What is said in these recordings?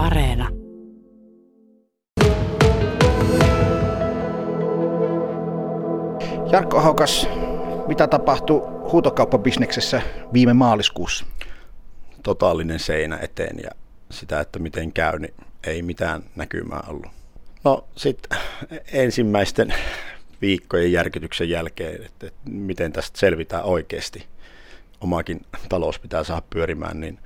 Areena. Jarkko Ahokas, mitä tapahtui huutokauppabisneksessä viime maaliskuussa? Totaalinen seinä eteen ja sitä, että miten käy, niin ei mitään näkymää ollut. No sitten ensimmäisten viikkojen järkytyksen jälkeen, että, että miten tästä selvitään oikeasti. Omakin talous pitää saada pyörimään niin,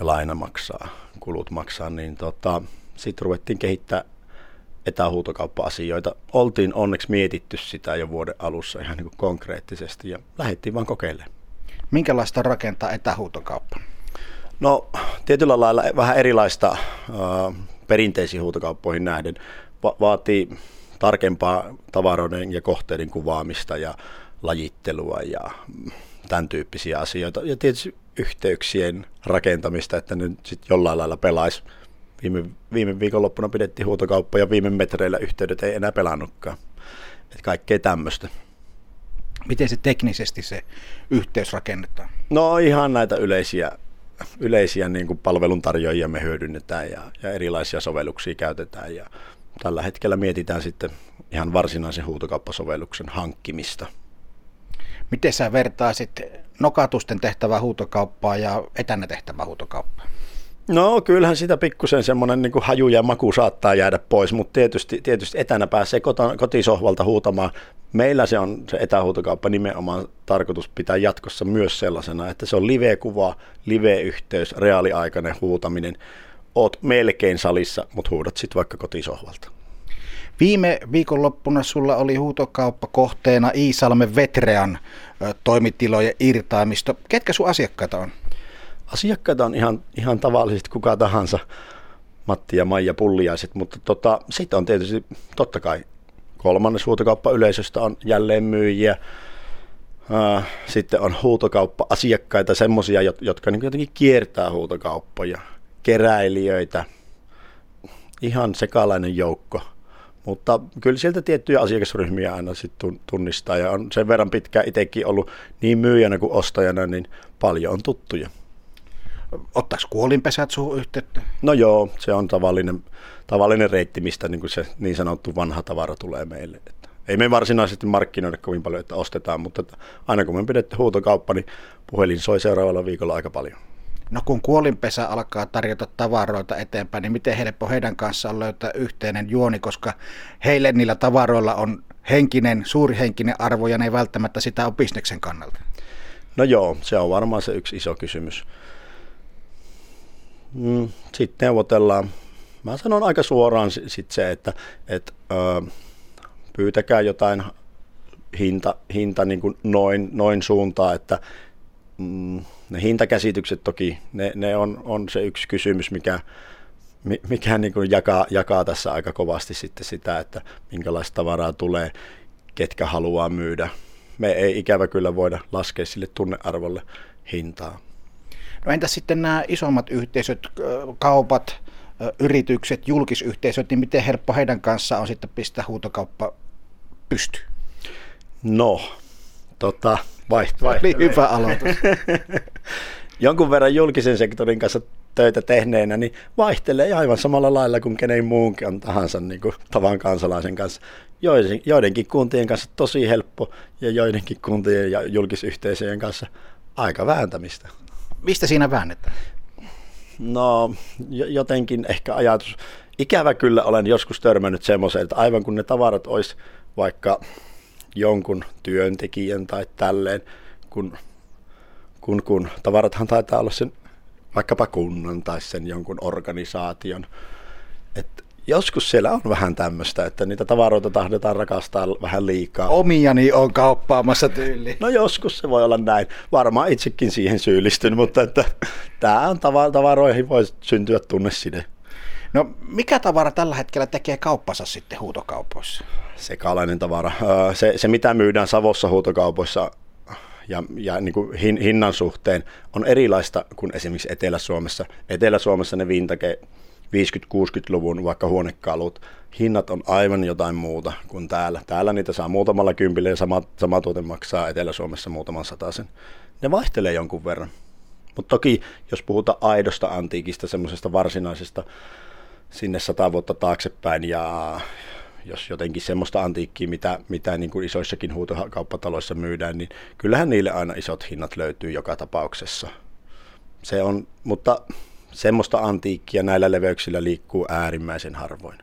ja laina maksaa, kulut maksaa, niin tota, sitten ruvettiin kehittää etähuutokauppa-asioita. Oltiin onneksi mietitty sitä jo vuoden alussa ihan niin kuin konkreettisesti ja lähdettiin vaan kokeilemaan. Minkälaista rakentaa etähuutokauppa? No tietyllä lailla vähän erilaista äh, perinteisiin huutokauppoihin nähden. Va- vaatii tarkempaa tavaroiden ja kohteiden kuvaamista ja lajittelua ja tämän tyyppisiä asioita. Ja tietysti yhteyksien rakentamista, että ne sitten jollain lailla pelaisi. Viime, viime viikonloppuna pidettiin huutokauppa ja viime metreillä yhteydet ei enää pelannutkaan. Että kaikkea tämmöistä. Miten se teknisesti se yhteys rakennetaan? No ihan näitä yleisiä, yleisiä niin kuin palveluntarjoajia me hyödynnetään ja, ja erilaisia sovelluksia käytetään. Ja tällä hetkellä mietitään sitten ihan varsinaisen huutokauppasovelluksen hankkimista. Miten sä vertaisit nokatusten tehtävää huutokauppaa ja etänä tehtävää huutokauppaa? No kyllähän sitä pikkusen semmoinen niin haju ja maku saattaa jäädä pois, mutta tietysti, tietysti etänä pääsee kota, kotisohvalta huutamaan. Meillä se on se etähuutokauppa nimenomaan tarkoitus pitää jatkossa myös sellaisena, että se on live-kuva, live-yhteys, reaaliaikainen huutaminen. Oot melkein salissa, mutta huudat sitten vaikka kotisohvalta. Viime viikonloppuna sulla oli huutokauppa kohteena Iisalmen Vetrean toimitilojen irtaamisto. Ketkä sun asiakkaita on? Asiakkaita on ihan, ihan tavallisesti kuka tahansa, Matti ja Maija Pulliaiset, mutta tota, sitten on tietysti totta kai kolmannes huutokauppa-yleisöstä on jälleen myyjiä, sitten on huutokauppa-asiakkaita, semmoisia, jotka niin jotenkin kiertää huutokauppoja, keräilijöitä, ihan sekalainen joukko. Mutta kyllä sieltä tiettyjä asiakasryhmiä aina sitten tunnistaa ja on sen verran pitkään itsekin ollut niin myyjänä kuin ostajana, niin paljon on tuttuja. Ottaisi kuolinpesät suhun yhteyttä? No joo, se on tavallinen, tavallinen reitti, mistä niin kuin se niin sanottu vanha tavara tulee meille. Että ei me varsinaisesti markkinoida kovin paljon, että ostetaan, mutta aina kun me pidetty huutokauppa, niin puhelin soi seuraavalla viikolla aika paljon. No kun kuolinpesä alkaa tarjota tavaroita eteenpäin, niin miten helppo heidän kanssaan löytää yhteinen juoni, koska heille niillä tavaroilla on henkinen, suuri henkinen arvo ja ne ei välttämättä sitä ole bisneksen kannalta. No joo, se on varmaan se yksi iso kysymys. Mm, sitten neuvotellaan. Mä sanon aika suoraan sit se, että et, ö, pyytäkää jotain hinta, hinta niin kuin noin, noin suuntaan, että mm, ne hintakäsitykset toki, ne, ne on, on se yksi kysymys, mikä, mikä niin kuin jakaa, jakaa tässä aika kovasti sitten sitä, että minkälaista tavaraa tulee, ketkä haluaa myydä. Me ei ikävä kyllä voida laskea sille tunnearvolle hintaa. No entä sitten nämä isommat yhteisöt, kaupat, yritykset, julkisyhteisöt, niin miten helppo heidän kanssaan on sitten pistää huutokauppa pystyyn? No, tota, vaiht- vaihtelee. Oli hyvä aloitus. Jonkun verran julkisen sektorin kanssa töitä tehneenä, niin vaihtelee aivan samalla lailla kuin kenen muunkin tahansa niin kuin tavan kansalaisen kanssa. Joidenkin kuntien kanssa tosi helppo ja joidenkin kuntien ja julkisyhteisöjen kanssa aika vääntämistä. Mistä siinä väännetään? No jotenkin ehkä ajatus. Ikävä kyllä olen joskus törmännyt semmoiseen, että aivan kun ne tavarat olisi vaikka jonkun työntekijän tai tälleen, kun, kun, kun tavarathan taitaa olla sen vaikkapa kunnan tai sen jonkun organisaation. Et joskus siellä on vähän tämmöistä, että niitä tavaroita tahdotaan rakastaa vähän liikaa. Omiani on kauppaamassa tyyli. No joskus se voi olla näin. Varmaan itsekin siihen syyllistyn, mutta että tämä on tavaroihin voi syntyä tunneside. No mikä tavara tällä hetkellä tekee kauppansa sitten huutokaupoissa? Sekalainen tavara. Se, se mitä myydään Savossa huutokaupoissa ja, ja niin kuin hin, hinnan suhteen on erilaista kuin esimerkiksi Etelä-Suomessa. Etelä-Suomessa ne vintage 50-60-luvun vaikka huonekalut, hinnat on aivan jotain muuta kuin täällä. Täällä niitä saa muutamalla kympillä ja sama, sama tuote maksaa Etelä-Suomessa muutaman sen. Ne vaihtelee jonkun verran. Mutta toki, jos puhutaan aidosta antiikista, semmoisesta varsinaisesta sinne sata vuotta taaksepäin ja jos jotenkin semmoista antiikkiä, mitä, mitä niin kuin isoissakin huutokauppataloissa myydään, niin kyllähän niille aina isot hinnat löytyy joka tapauksessa. Se on, mutta semmoista antiikkia näillä leveyksillä liikkuu äärimmäisen harvoin.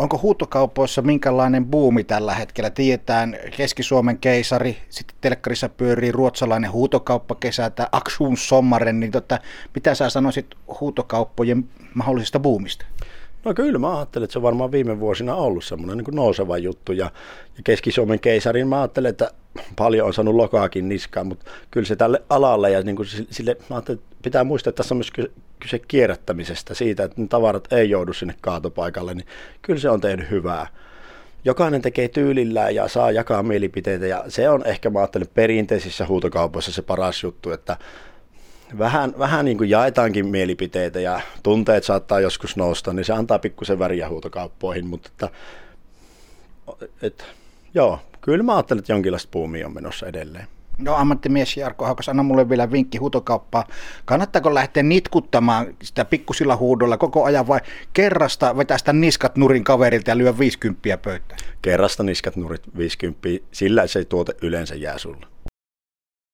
Onko huutokaupoissa minkälainen buumi tällä hetkellä? Tiedetään Keski-Suomen keisari, sitten telkkarissa pyörii ruotsalainen huutokauppakesä, tämä Aksuun Sommaren, niin tota, mitä sä sanoisit huutokauppojen mahdollisesta buumista? No kyllä mä ajattelen, että se on varmaan viime vuosina ollut semmoinen niin nouseva juttu ja, ja Keski-Suomen keisarin mä ajattelen, että paljon on saanut lokaakin niskaan, mutta kyllä se tälle alalle ja niin kuin sille, mä että pitää muistaa, että tässä on myös kyse kierrättämisestä, siitä, että ne tavarat ei joudu sinne kaatopaikalle, niin kyllä se on tehnyt hyvää. Jokainen tekee tyylillään ja saa jakaa mielipiteitä ja se on ehkä, mä ajattelen, perinteisissä huutokaupoissa se paras juttu, että vähän, vähän niin kuin jaetaankin mielipiteitä ja tunteet saattaa joskus nousta, niin se antaa pikkusen väriä huutokauppoihin, mutta että, et, joo, kyllä mä ajattelen, että jonkinlaista puumia on menossa edelleen. No ammattimies Jarkko Haukas, anna mulle vielä vinkki huutokauppaa. Kannattaako lähteä nitkuttamaan sitä pikkusilla huudolla koko ajan vai kerrasta vetää sitä niskat nurin kaverilta ja lyö 50 pöytään? Kerrasta niskat nurit 50, sillä se tuote yleensä jää sulle.